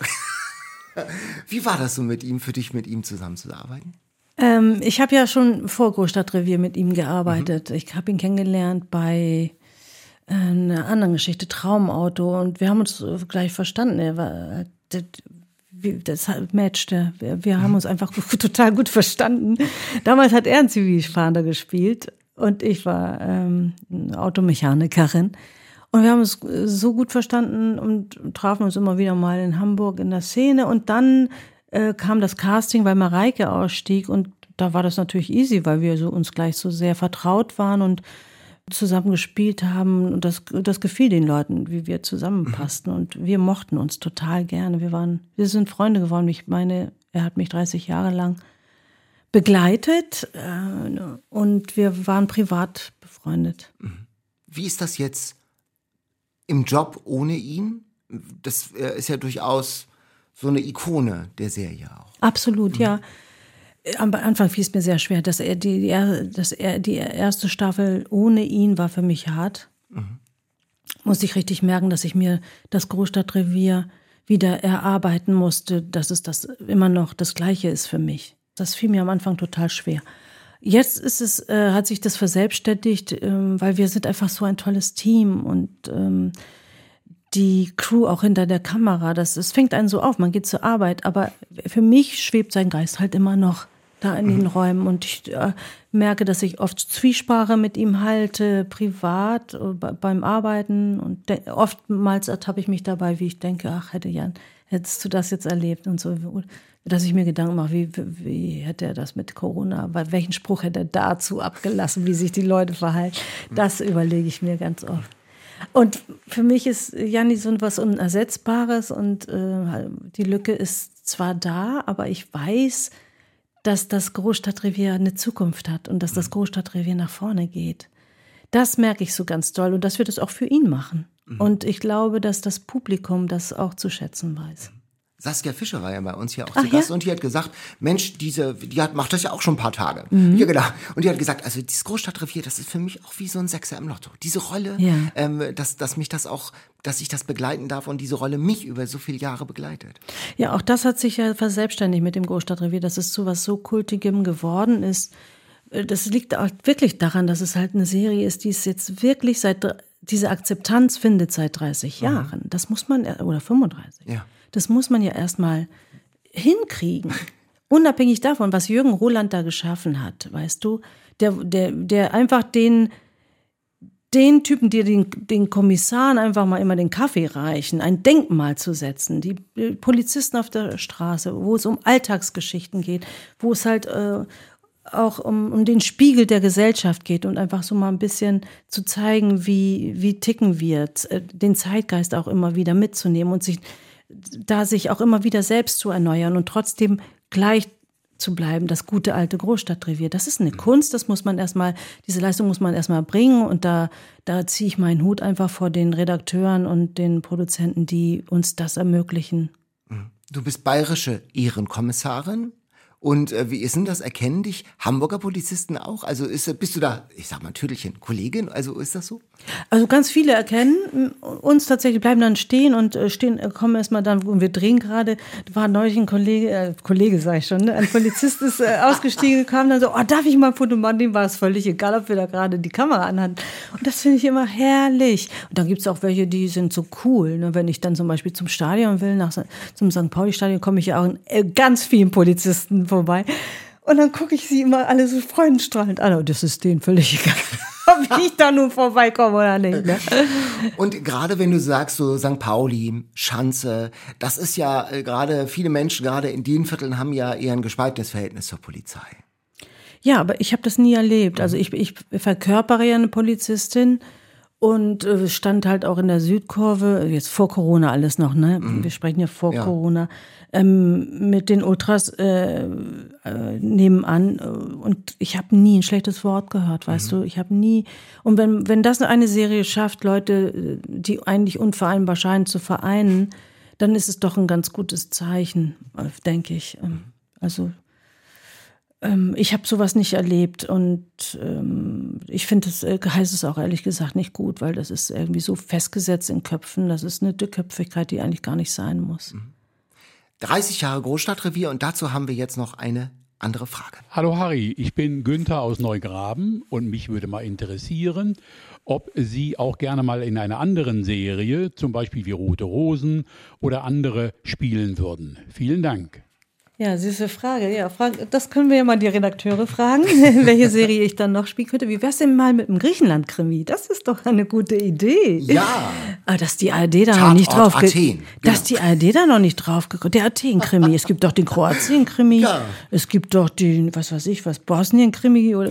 Wie war das so mit ihm, für dich mit ihm zusammenzuarbeiten? Ähm, ich habe ja schon vor Großstadtrevier mit ihm gearbeitet. Ich habe ihn kennengelernt bei einer anderen Geschichte, Traumauto. Und wir haben uns gleich verstanden. Er war, das, das matchte. Wir, wir haben uns einfach total gut verstanden. Damals hat er einen Zivilfahnder gespielt und ich war ähm, eine Automechanikerin. Und wir haben uns so gut verstanden und trafen uns immer wieder mal in Hamburg in der Szene. Und dann äh, kam das Casting, weil Mareike ausstieg. Und da war das natürlich easy, weil wir so uns gleich so sehr vertraut waren und zusammen gespielt haben. Und das, das gefiel den Leuten, wie wir zusammenpassten. Und wir mochten uns total gerne. Wir waren, wir sind Freunde geworden. Ich meine, er hat mich 30 Jahre lang begleitet äh, und wir waren privat befreundet. Wie ist das jetzt im Job ohne ihn? Das äh, ist ja durchaus so eine Ikone der Serie auch. Absolut, ja. Am Anfang fiel es mir sehr schwer, dass er die, die, dass er die erste Staffel ohne ihn war für mich hart. Musste ich richtig merken, dass ich mir das Großstadtrevier wieder erarbeiten musste, dass es das immer noch das Gleiche ist für mich. Das fiel mir am Anfang total schwer. Jetzt ist es, äh, hat sich das verselbstständigt, ähm, weil wir sind einfach so ein tolles Team und ähm, die Crew auch hinter der Kamera, das, es fängt einen so auf, man geht zur Arbeit, aber für mich schwebt sein Geist halt immer noch da in den Räumen und ich äh, merke, dass ich oft Zwiesprache mit ihm halte, privat, äh, be- beim Arbeiten und oftmals ertappe ich mich dabei, wie ich denke, ach, hätte Jan, hättest du das jetzt erlebt und so, dass ich mir Gedanken mache, wie, wie, hätte er das mit Corona, welchen Spruch hätte er dazu abgelassen, wie sich die Leute verhalten, das überlege ich mir ganz oft. Und für mich ist Janni so was Unersetzbares und äh, die Lücke ist zwar da, aber ich weiß, dass das Großstadtrevier eine Zukunft hat und dass das Großstadtrevier nach vorne geht. Das merke ich so ganz doll und das wird es auch für ihn machen. Und ich glaube, dass das Publikum das auch zu schätzen weiß. Saskia Fischer war ja bei uns hier auch Ach zu Gast ja? und die hat gesagt, Mensch, diese, die hat, macht das ja auch schon ein paar Tage. Mhm. Ja, genau. Und die hat gesagt, also dieses Großstadtrevier, das ist für mich auch wie so ein Sechser im Lotto. Diese Rolle, Ja. ähm, dass, dass mich das auch, dass ich das begleiten darf und diese Rolle mich über so viele Jahre begleitet. Ja, auch das hat sich ja verselbstständigt mit dem Großstadtrevier, dass es zu was so Kultigem geworden ist. Äh, Das liegt auch wirklich daran, dass es halt eine Serie ist, die es jetzt wirklich seit, diese Akzeptanz findet seit 30 Jahren. Das muss man, äh, oder 35. Ja. Das muss man ja erstmal hinkriegen. Unabhängig davon, was Jürgen Roland da geschaffen hat, weißt du, der, der, der einfach den, den Typen, die den, den Kommissaren einfach mal immer den Kaffee reichen, ein Denkmal zu setzen, die Polizisten auf der Straße, wo es um Alltagsgeschichten geht, wo es halt äh, auch um, um den Spiegel der Gesellschaft geht und einfach so mal ein bisschen zu zeigen, wie, wie ticken wir, äh, den Zeitgeist auch immer wieder mitzunehmen und sich da sich auch immer wieder selbst zu erneuern und trotzdem gleich zu bleiben, das gute alte Großstadtrevier. Das ist eine Kunst, das muss man erstmal, diese Leistung muss man erstmal bringen und da, da ziehe ich meinen Hut einfach vor den Redakteuren und den Produzenten, die uns das ermöglichen. Du bist bayerische Ehrenkommissarin. Und äh, wie ist denn das? Erkennen dich Hamburger Polizisten auch? Also ist, bist du da, ich sag mal, Tüdelchen, Kollegin? Also ist das so? Also ganz viele erkennen uns tatsächlich, bleiben dann stehen und äh, stehen, äh, kommen erstmal dann, und wir drehen gerade, da war neulich ein Kollege, äh, Kollege sag ich schon, ne? ein Polizist ist äh, ausgestiegen, kam dann so, oh, darf ich mal ein Foto machen? Dem war es völlig egal, ob wir da gerade die Kamera anhatten. Und das finde ich immer herrlich. Und dann gibt es auch welche, die sind so cool. Ne? Wenn ich dann zum Beispiel zum Stadion will, nach, zum St. Pauli-Stadion, komme ich ja auch an äh, ganz vielen Polizisten vorbei. Und dann gucke ich sie immer alle so freudenstrahlend an. Und das ist denen völlig egal, ob ich da nun vorbeikomme oder nicht. Ne? Und gerade wenn du sagst, so St. Pauli, Schanze, das ist ja äh, gerade, viele Menschen gerade in den Vierteln haben ja eher ein gespaltenes Verhältnis zur Polizei. Ja, aber ich habe das nie erlebt. Also ich, ich verkörpere ja eine Polizistin und äh, stand halt auch in der Südkurve, jetzt vor Corona alles noch, ne? Wir sprechen ja vor Ja. Corona, ähm, mit den Ultras äh, äh, nebenan. äh, Und ich habe nie ein schlechtes Wort gehört, weißt du? Ich habe nie. Und wenn, wenn das eine Serie schafft, Leute, die eigentlich unvereinbar scheinen, zu vereinen, dann ist es doch ein ganz gutes Zeichen, äh, denke ich. Ähm, Also ähm, ich habe sowas nicht erlebt und ähm, ich finde es, äh, heißt es auch ehrlich gesagt nicht gut, weil das ist irgendwie so festgesetzt in Köpfen. Das ist eine Dickköpfigkeit, die eigentlich gar nicht sein muss. 30 Jahre Großstadtrevier und dazu haben wir jetzt noch eine andere Frage. Hallo Harry, ich bin Günther aus Neugraben und mich würde mal interessieren, ob Sie auch gerne mal in einer anderen Serie, zum Beispiel wie Rote Rosen oder andere, spielen würden. Vielen Dank. Ja, süße Frage. Ja, frag, das können wir ja mal die Redakteure fragen, welche Serie ich dann noch spielen könnte. Wie wär's denn mal mit dem Griechenland-Krimi? Das ist doch eine gute Idee. Ja. Ah, dass die ARD da noch nicht Tatort drauf Athen, Dass die ARD da noch nicht drauf gekommen Der Athen-Krimi. Es gibt doch den Kroatien-Krimi. Ja. Es gibt doch den, was weiß ich, was, Bosnien-Krimi oder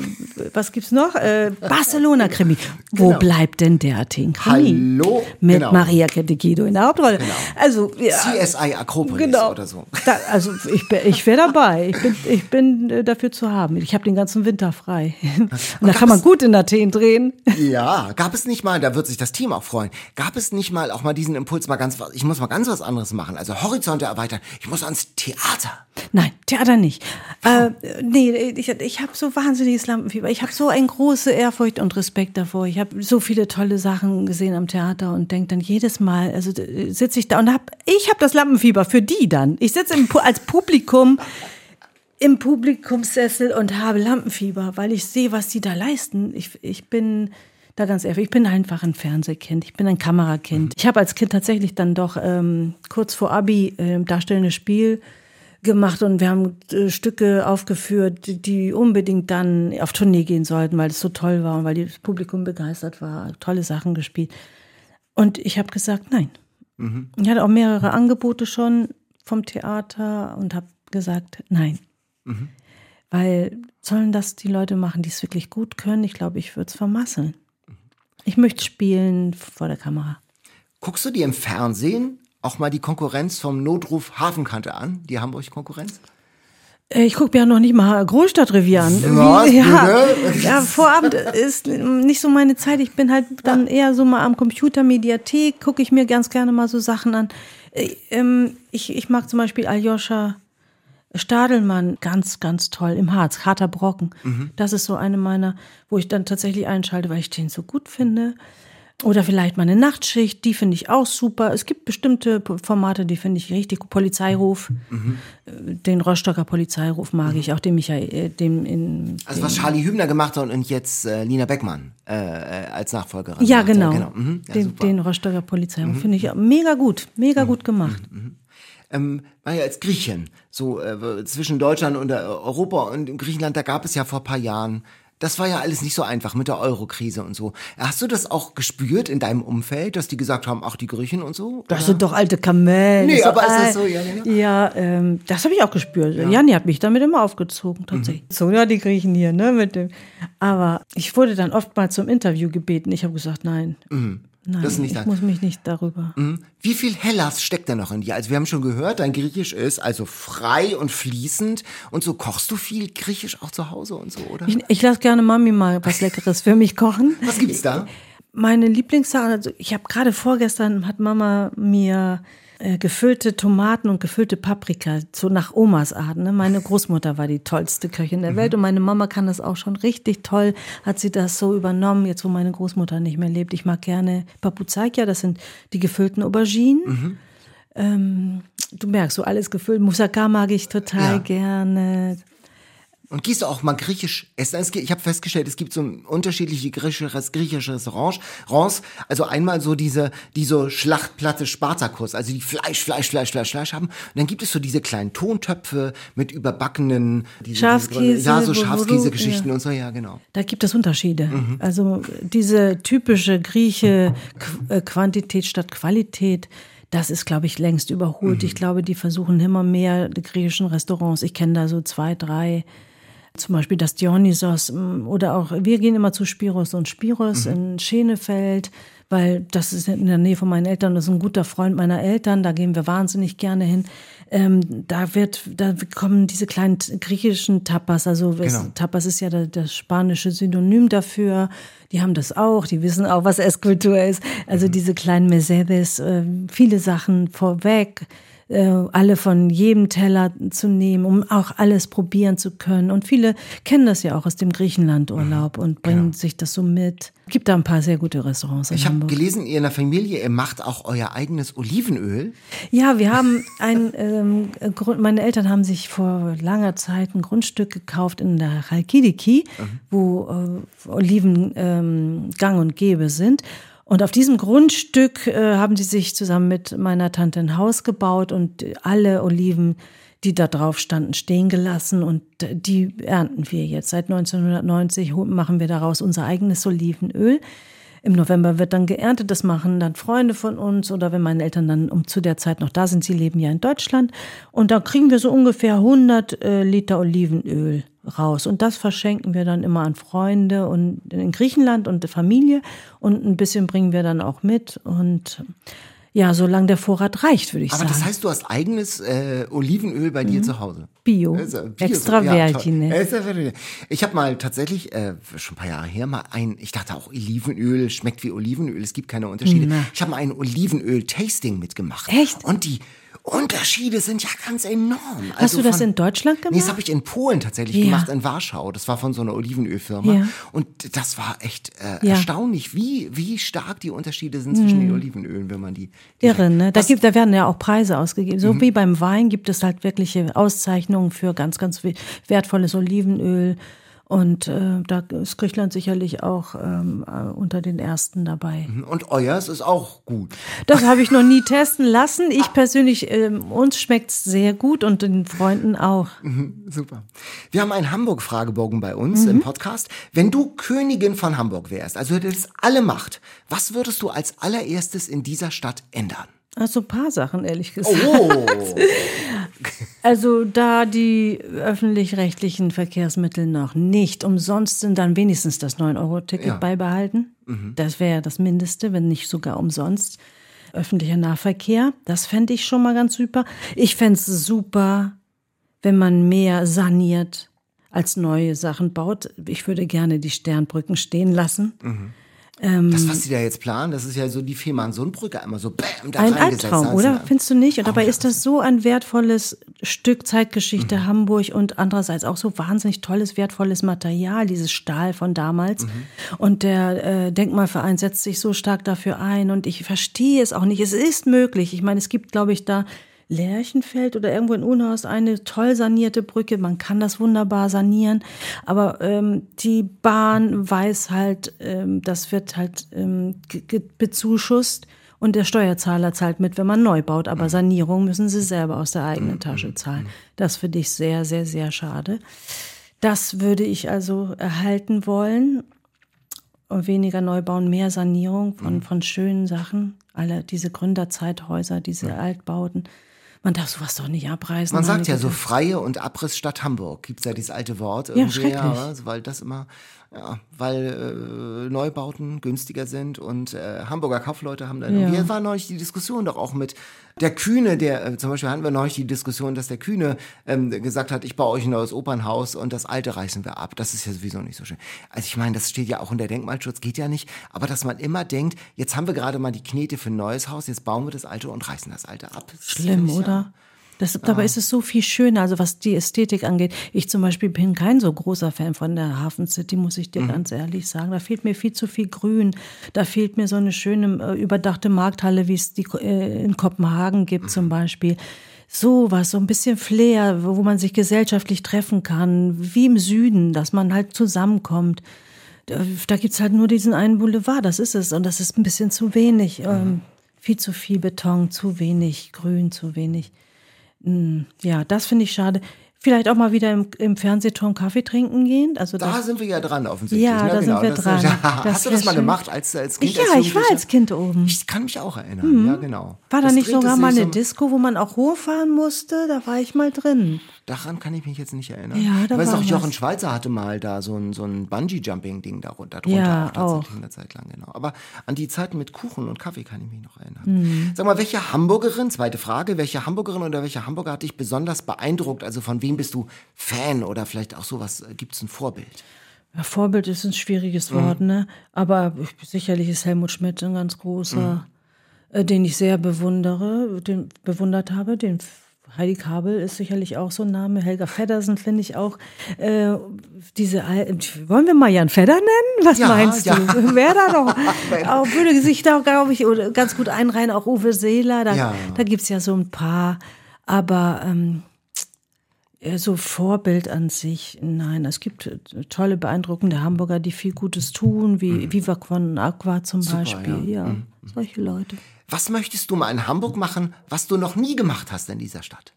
was gibt's noch? Äh, Barcelona-Krimi. Wo Genau. bleibt denn der Athen-Krimi? Hallo? Mit Genau. Maria Kettekido in der Hauptrolle. Also, ja. CSI Akropolis Genau. oder so. Da, also ich, bin- ich wäre dabei. Ich bin, ich bin äh, dafür zu haben. Ich habe den ganzen Winter frei. Und da kann man gut in Athen drehen. Ja, gab es nicht mal, da wird sich das Team auch freuen, gab es nicht mal auch mal diesen Impuls, mal ganz, ich muss mal ganz was anderes machen, also Horizonte erweitern, ich muss ans Theater. Nein, Theater nicht. Äh, nee, ich, ich habe so wahnsinniges Lampenfieber. Ich habe so eine große Ehrfurcht und Respekt davor. Ich habe so viele tolle Sachen gesehen am Theater und denke dann jedes Mal, also sitze ich da und hab, ich habe das Lampenfieber für die dann. Ich sitze als Publikum im Publikumssessel und habe Lampenfieber, weil ich sehe, was die da leisten. Ich, ich bin da ganz ehrlich, ich bin einfach ein Fernsehkind, ich bin ein Kamerakind. Ich habe als Kind tatsächlich dann doch ähm, kurz vor Abi äh, darstellendes Spiel gemacht und wir haben äh, Stücke aufgeführt, die, die unbedingt dann auf Tournee gehen sollten, weil es so toll war und weil das Publikum begeistert war, tolle Sachen gespielt. Und ich habe gesagt, nein. Ich hatte auch mehrere Angebote schon vom Theater und habe gesagt, nein. Weil sollen das die Leute machen, die es wirklich gut können? Ich glaube, ich würde es vermasseln. Ich möchte spielen vor der Kamera. Guckst du dir im Fernsehen auch mal die Konkurrenz vom Notruf Hafenkante an, die Hamburg-Konkurrenz? Äh, Ich gucke mir ja noch nicht mal Großstadtrevier an. Was, ja, bitte? ja, Vorabend ist nicht so meine Zeit. Ich bin halt dann eher so mal am Computer, Mediathek, gucke ich mir ganz gerne mal so Sachen an. Äh, ähm, ich, ich mag zum Beispiel Aljoscha Stadelmann ganz, ganz toll im Harz, harter Brocken. Das ist so eine meiner, wo ich dann tatsächlich einschalte, weil ich den so gut finde. Oder vielleicht mal eine Nachtschicht, die finde ich auch super. Es gibt bestimmte Formate, die finde ich richtig gut. Polizeiruf, äh, den Rostocker Polizeiruf mag ich, auch den Michael, äh, dem in. Also was Charlie Hübner gemacht hat und jetzt äh, Lina Beckmann äh, äh, als Nachfolgerin. Ja, macht. genau. Mhm. Ja, den. Mhm. den Rostocker Polizeiruf finde ich mega gut, mega gut gemacht. ähm, war ja als Griechin, so äh, zwischen Deutschland und äh, Europa und in Griechenland, da gab es ja vor ein paar Jahren, das war ja alles nicht so einfach mit der Euro-Krise und so. Hast du das auch gespürt in deinem Umfeld, dass die gesagt haben, ach, die Griechen und so? Das sind doch alte Kamellen. Nee, so aber ist das so? Ja, ja, ja. Ja, ähm, das habe ich auch gespürt. Janni hat mich damit immer aufgezogen, tatsächlich. Mhm. So, ja, die Griechen hier, ne, mit dem. Aber ich wurde dann oft mal zum Interview gebeten. Ich habe gesagt, nein. Nein, Mhm. Das ist nicht ich dein- muss mich nicht darüber. Wie viel Hellas steckt da noch in dir? Also wir haben schon gehört, dein Griechisch ist also frei und fließend und so kochst du viel Griechisch auch zu Hause und so, oder? Ich, ich lasse gerne Mami mal was Leckeres für mich kochen. Was gibt's da? Meine Lieblingssache, also ich habe gerade vorgestern hat Mama mir äh, gefüllte Tomaten und gefüllte Paprika, so nach Omas Art. Ne? Meine Großmutter war die tollste Köchin der Welt und meine Mama kann das auch schon richtig toll, hat sie das so übernommen, jetzt wo meine Großmutter nicht mehr lebt. Ich mag gerne Papuzaikia, das sind die gefüllten Auberginen. Ähm, du merkst, so alles gefüllt. Moussaka mag ich total Ja. gerne. Und gehst du auch mal griechisch essen? Ich habe festgestellt, es gibt so unterschiedliche griechische, griechische Restaurants. Also einmal so diese, die so Schlachtplatte Spartakus, also die Fleisch, Fleisch, Fleisch, Fleisch, Fleisch haben. Und dann gibt es so diese kleinen Tontöpfe mit überbackenen diese, Schafskäse, ja, so Schafskäse-Geschichten ja. und so, ja, genau. Da gibt es Unterschiede. Mhm. Also diese typische Grieche Qu äh, Quantität statt Qualität, das ist, glaube ich, längst überholt. Mhm. Ich glaube, die versuchen immer mehr die griechischen Restaurants. Ich kenne da so zwei, drei. Zum Beispiel das Dionysos mm, oder auch, wir gehen immer zu Spiros und Spiros Mhm. in Schenefeld, weil das ist in der Nähe von meinen Eltern, das ist ein guter Freund meiner Eltern, da gehen wir wahnsinnig gerne hin. Ähm, da wird, da kommen diese kleinen griechischen Tapas, also Genau. Tapas ist ja da- das spanische Synonym dafür. Die haben das auch, die wissen auch, was Esskultur ist. Also diese kleinen Mesedes, äh, viele Sachen vorweg, äh, alle von jedem Teller zu nehmen, um auch alles probieren zu können. Und viele kennen das ja auch aus dem Griechenlandurlaub und bringen sich das so mit. Gibt da ein paar sehr gute Restaurants in Ich habe gelesen, ihr in der Familie, ihr macht auch euer eigenes Olivenöl. Ja, wir haben ein, ähm, Grund, meine Eltern haben sich vor langer Zeit ein Grundstück gekauft in der Chalkidiki, wo äh, Oliven ähm, gang und gäbe sind. Und auf diesem Grundstück äh, haben sie sich zusammen mit meiner Tante ein Haus gebaut und alle Oliven, die da drauf standen, stehen gelassen. Und die ernten wir jetzt. Seit 1990 ho- machen wir daraus unser eigenes Olivenöl. Im November wird dann geerntet, das machen dann Freunde von uns oder wenn meine Eltern dann um zu der Zeit noch da sind, sie leben ja in Deutschland. Und da kriegen wir so ungefähr 100 äh, Liter Olivenöl raus. Und das verschenken wir dann immer an Freunde und in Griechenland und Familie. Und ein bisschen bringen wir dann auch mit. Und ja, solange der Vorrat reicht, würde ich Aber sagen. das heißt, du hast eigenes äh, Olivenöl bei dir zu Hause. Bio. Also, Bio, Extra ja. Vergine. Extra Vergine. Ich habe mal tatsächlich, äh, schon ein paar Jahre her, mal ein, ich dachte auch Olivenöl schmeckt wie Olivenöl, es gibt keine Unterschiede. Ich habe mal ein Olivenöl-Tasting mitgemacht. Echt? Und die Unterschiede sind ja ganz enorm. Hast Also du das von- in Deutschland gemacht? Nee, das habe ich in Polen tatsächlich Ja. gemacht, in Warschau. Das war von so einer Olivenölfirma. Ja. Und das war echt äh, Ja. Hm. erstaunlich, wie, wie stark die Unterschiede sind zwischen den Olivenölen, wenn man die. Irre, ne? Da, gibt, da werden ja auch Preise ausgegeben. So wie beim Wein gibt es halt wirkliche Auszeichnungen für ganz, ganz we- wertvolles Olivenöl. Und äh, da ist Griechenland sicherlich auch ähm, äh, unter den ersten dabei. Und euers ist auch gut. Das habe ich noch nie testen lassen. Ich persönlich, ähm, uns schmeckt's sehr gut und den Freunden auch. Super. Wir haben einen Hamburg-Fragebogen bei uns im Podcast. Wenn du Königin von Hamburg wärst, also hättest alle Macht, was würdest du als allererstes in dieser Stadt ändern? Also ein paar Sachen, ehrlich gesagt. Oh, Also da die öffentlich-rechtlichen Verkehrsmittel noch nicht umsonst sind, dann wenigstens das 9-Euro-Ticket Ja. beibehalten. Das wäre das Mindeste, wenn nicht sogar umsonst. Öffentlicher Nahverkehr, das fände ich schon mal ganz super. Ich fände es super, wenn man mehr saniert als neue Sachen baut. Ich würde gerne die Sternbrücken stehen lassen. Das, was Sie da jetzt planen, das ist ja so die Fehmarn-Sundbrücke einmal so bam, da Ein. Albtraum, oder? Findest du nicht? Und dabei ja, ist das so ein wertvolles Stück Zeitgeschichte Mhm. Hamburg und andererseits auch so wahnsinnig tolles, wertvolles Material, dieses Stahl von damals. Mhm. Und der äh, Denkmalverein setzt sich so stark dafür ein und ich verstehe es auch nicht. Es ist möglich. Ich meine, es gibt, glaube ich, da Lerchenfeld oder irgendwo in Unhorst eine toll sanierte Brücke. Man kann das wunderbar sanieren, aber ähm, die Bahn weiß halt, ähm, das wird halt ähm, bezuschusst und der Steuerzahler zahlt mit, wenn man neu baut. Aber Sanierung müssen sie selber aus der eigenen Tasche zahlen. Das finde ich sehr, sehr, sehr schade. Das würde ich also erhalten wollen. Und weniger Neubau, mehr Sanierung Mhm. von, von schönen Sachen. Alle diese Gründerzeithäuser, diese Altbauten. Man darf sowas doch nicht abreißen. Man sagt ja so freie und Abriss Stadt Hamburg. Gibt's ja dieses alte Wort Ja, irgendwie, schrecklich. also weil das immer, ja, weil äh, Neubauten günstiger sind und äh, Hamburger Kaufleute haben dann, Ja. hier war neulich die Diskussion doch auch mit der Kühne, der, äh, zum Beispiel hatten wir neulich die Diskussion, dass der Kühne ähm, gesagt hat, ich baue euch ein neues Opernhaus und das alte reißen wir ab. Das ist ja sowieso nicht so schön. Also ich meine, das steht ja auch in der Denkmalschutz, geht ja nicht, aber dass man immer denkt, jetzt haben wir gerade mal die Knete für ein neues Haus, jetzt bauen wir das alte und reißen das alte ab. Das Schlimm, ich ja- oder? Das, Dabei ist es so viel schöner, also was die Ästhetik angeht. Ich zum Beispiel bin kein so großer Fan von der Hafen City, muss ich dir Mhm. ganz ehrlich sagen. Da fehlt mir viel zu viel Grün. Da fehlt mir so eine schöne äh, überdachte Markthalle, wie es die äh, in Kopenhagen gibt zum Beispiel. So was, so ein bisschen Flair, wo man sich gesellschaftlich treffen kann, wie im Süden, dass man halt zusammenkommt. Da, da gibt's halt nur diesen einen Boulevard, das ist es. Und das ist ein bisschen zu wenig. Ähm, viel zu viel Beton, zu wenig Grün, zu wenig. Mm, Ja, das finde ich schade. Vielleicht auch mal wieder im, im Fernsehturm Kaffee trinken gehen. Also Da das, sind wir ja dran offensichtlich. Ja, ne? da sind genau. wir das, dran. Ja, Das hast du das mal schön. gemacht als, als Kind? ja, als ich war als Kind oben. Ich kann mich auch erinnern, ja genau. War da Das nicht sogar mal eine so- Disco, wo man auch hochfahren musste? Da war ich mal drin. Daran kann ich mich jetzt nicht erinnern. Ja, da ich weiß auch, Jochen was. Schweizer hatte mal da so ein, so ein Bungee-Jumping-Ding darunter, drunter Ja, auch eine Zeit lang, genau. Aber an die Zeiten mit Kuchen und Kaffee kann ich mich noch erinnern. Mhm. Sag mal, welche Hamburgerin, zweite Frage, welche Hamburgerin oder welcher Hamburger hat dich besonders beeindruckt? Also von wem bist du Fan oder vielleicht auch sowas, gibt es ein Vorbild? Ja, Vorbild ist ein schwieriges Mhm. Wort, ne? Aber ich- sicherlich ist Helmut Schmidt ein ganz großer, Mhm. äh, den ich sehr bewundere, den bewundert habe. Den Heidi Kabel ist sicherlich auch so ein Name. Helga Feddersen finde ich auch. Äh, diese wollen wir mal Jan Fedder nennen? Was Ja, meinst ja. du? Wer da doch? auch, würde sich da, glaube ich, ganz gut einreihen. Auch Uwe Seeler. Da, Ja. da gibt's ja so ein paar. Aber ähm, ja, so Vorbild an sich, nein, es gibt äh, tolle, beeindruckende Hamburger, die viel Gutes tun, wie Viva Con Aqua zum Beispiel. Ja, solche Leute. Was möchtest du mal in Hamburg machen, was du noch nie gemacht hast in dieser Stadt?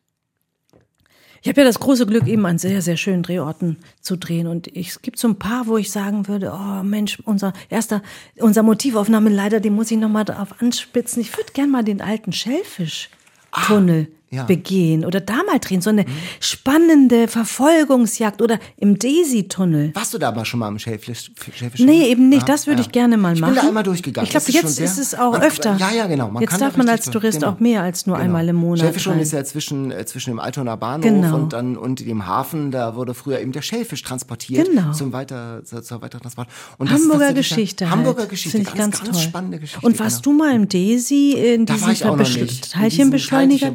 Ich habe ja das große Glück, eben an sehr, sehr schönen Drehorten zu drehen. Und ich, es gibt so ein paar, wo ich sagen würde, oh Mensch, unser erster, unser Motivaufnahme leider, den muss ich nochmal darauf anspitzen. Ich würde gern mal den alten Schellfisch-Tunnel ja. begehen oder da mal drehen. So eine spannende Verfolgungsjagd oder im Daisy-Tunnel. Warst du da aber schon mal im Schellfisch? Schellfisch Nee, eben nicht. Das würde ich gerne mal Ich machen. bin da einmal durchgegangen. Ich glaube, jetzt ist es auch man- öfter. Ja, ja, genau. Man jetzt darf man als Tourist genau. auch mehr als nur einmal im Monat. Rein. ist ja zwischen, äh, zwischen dem Altonaer Bahnhof Genau. und dann und dem Hafen. Da wurde früher eben der Schellfisch transportiert Genau. zum weiter, zur, zur Weitertransport. Und Hamburger Geschichte. Hamburger halt. Geschichte. Finde ich ganz, ganz, ganz toll. spannende Geschichte. Und warst genau. du mal im Daisy in diesem ich Teilchenbeschleuniger?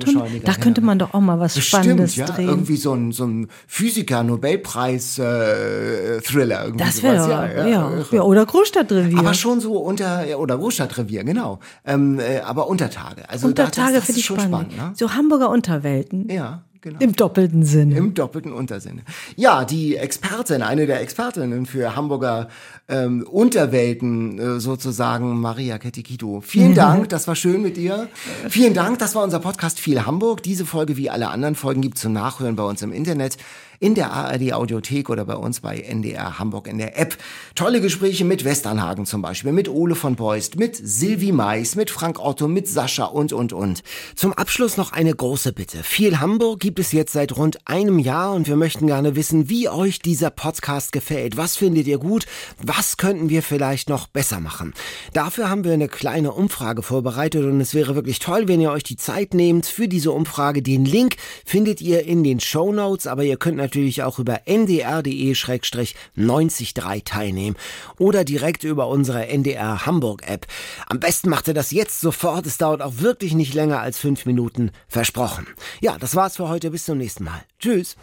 Da könnte man doch auch mal was Bestimmt, Spannendes ja. drehen. Irgendwie so ein, so ein Physiker-Nobelpreis-Thriller. irgendwie das wäre ja, irre. ja, oder Großstadtrevier. Aber schon so unter, ja, oder Großstadtrevier, genau. Ähm, äh, aber Untertage. Also Unter da, das, Tage das finde ich spannend. spannend. So Hamburger Unterwelten. ne? Ja, genau. Im doppelten Sinne. Im doppelten Untersinne. Ja, die Expertin, eine der Expertinnen für Hamburger ähm, Unterwelten äh, sozusagen, Maria Kettikito. Vielen Dank, das war schön mit dir. Vielen Dank, das war unser Podcast Viel Hamburg. Diese Folge wie alle anderen Folgen gibt's zum Nachhören bei uns im Internet, in der ARD Audiothek oder bei uns bei NDR Hamburg in der App. Tolle Gespräche mit Westernhagen zum Beispiel, mit Ole von Beust, mit Silvi Mais, mit Frank Otto, mit Sascha und, und, und. Zum Abschluss noch eine große Bitte. Viel Hamburg gibt es jetzt seit rund einem Jahr und wir möchten gerne wissen, wie euch dieser Podcast gefällt. Was findet ihr gut? Was könnten wir vielleicht noch besser machen? Dafür haben wir eine kleine Umfrage vorbereitet und es wäre wirklich toll, wenn ihr euch die Zeit nehmt für diese Umfrage. Den Link findet ihr in den Show Notes, aber ihr könnt natürlich natürlich auch über ndr.de-93 teilnehmen oder direkt über unsere NDR Hamburg App. Am besten macht ihr das jetzt sofort. Es dauert auch wirklich nicht länger als fünf Minuten. Versprochen. Ja, das war's für heute. Bis zum nächsten Mal. Tschüss.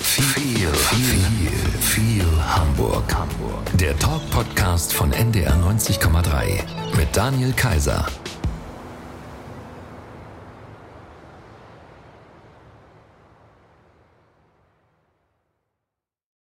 Viel, viel, viel Hamburg. Hamburg. Der Talk-Podcast von NDR 90,3 mit Daniel Kaiser.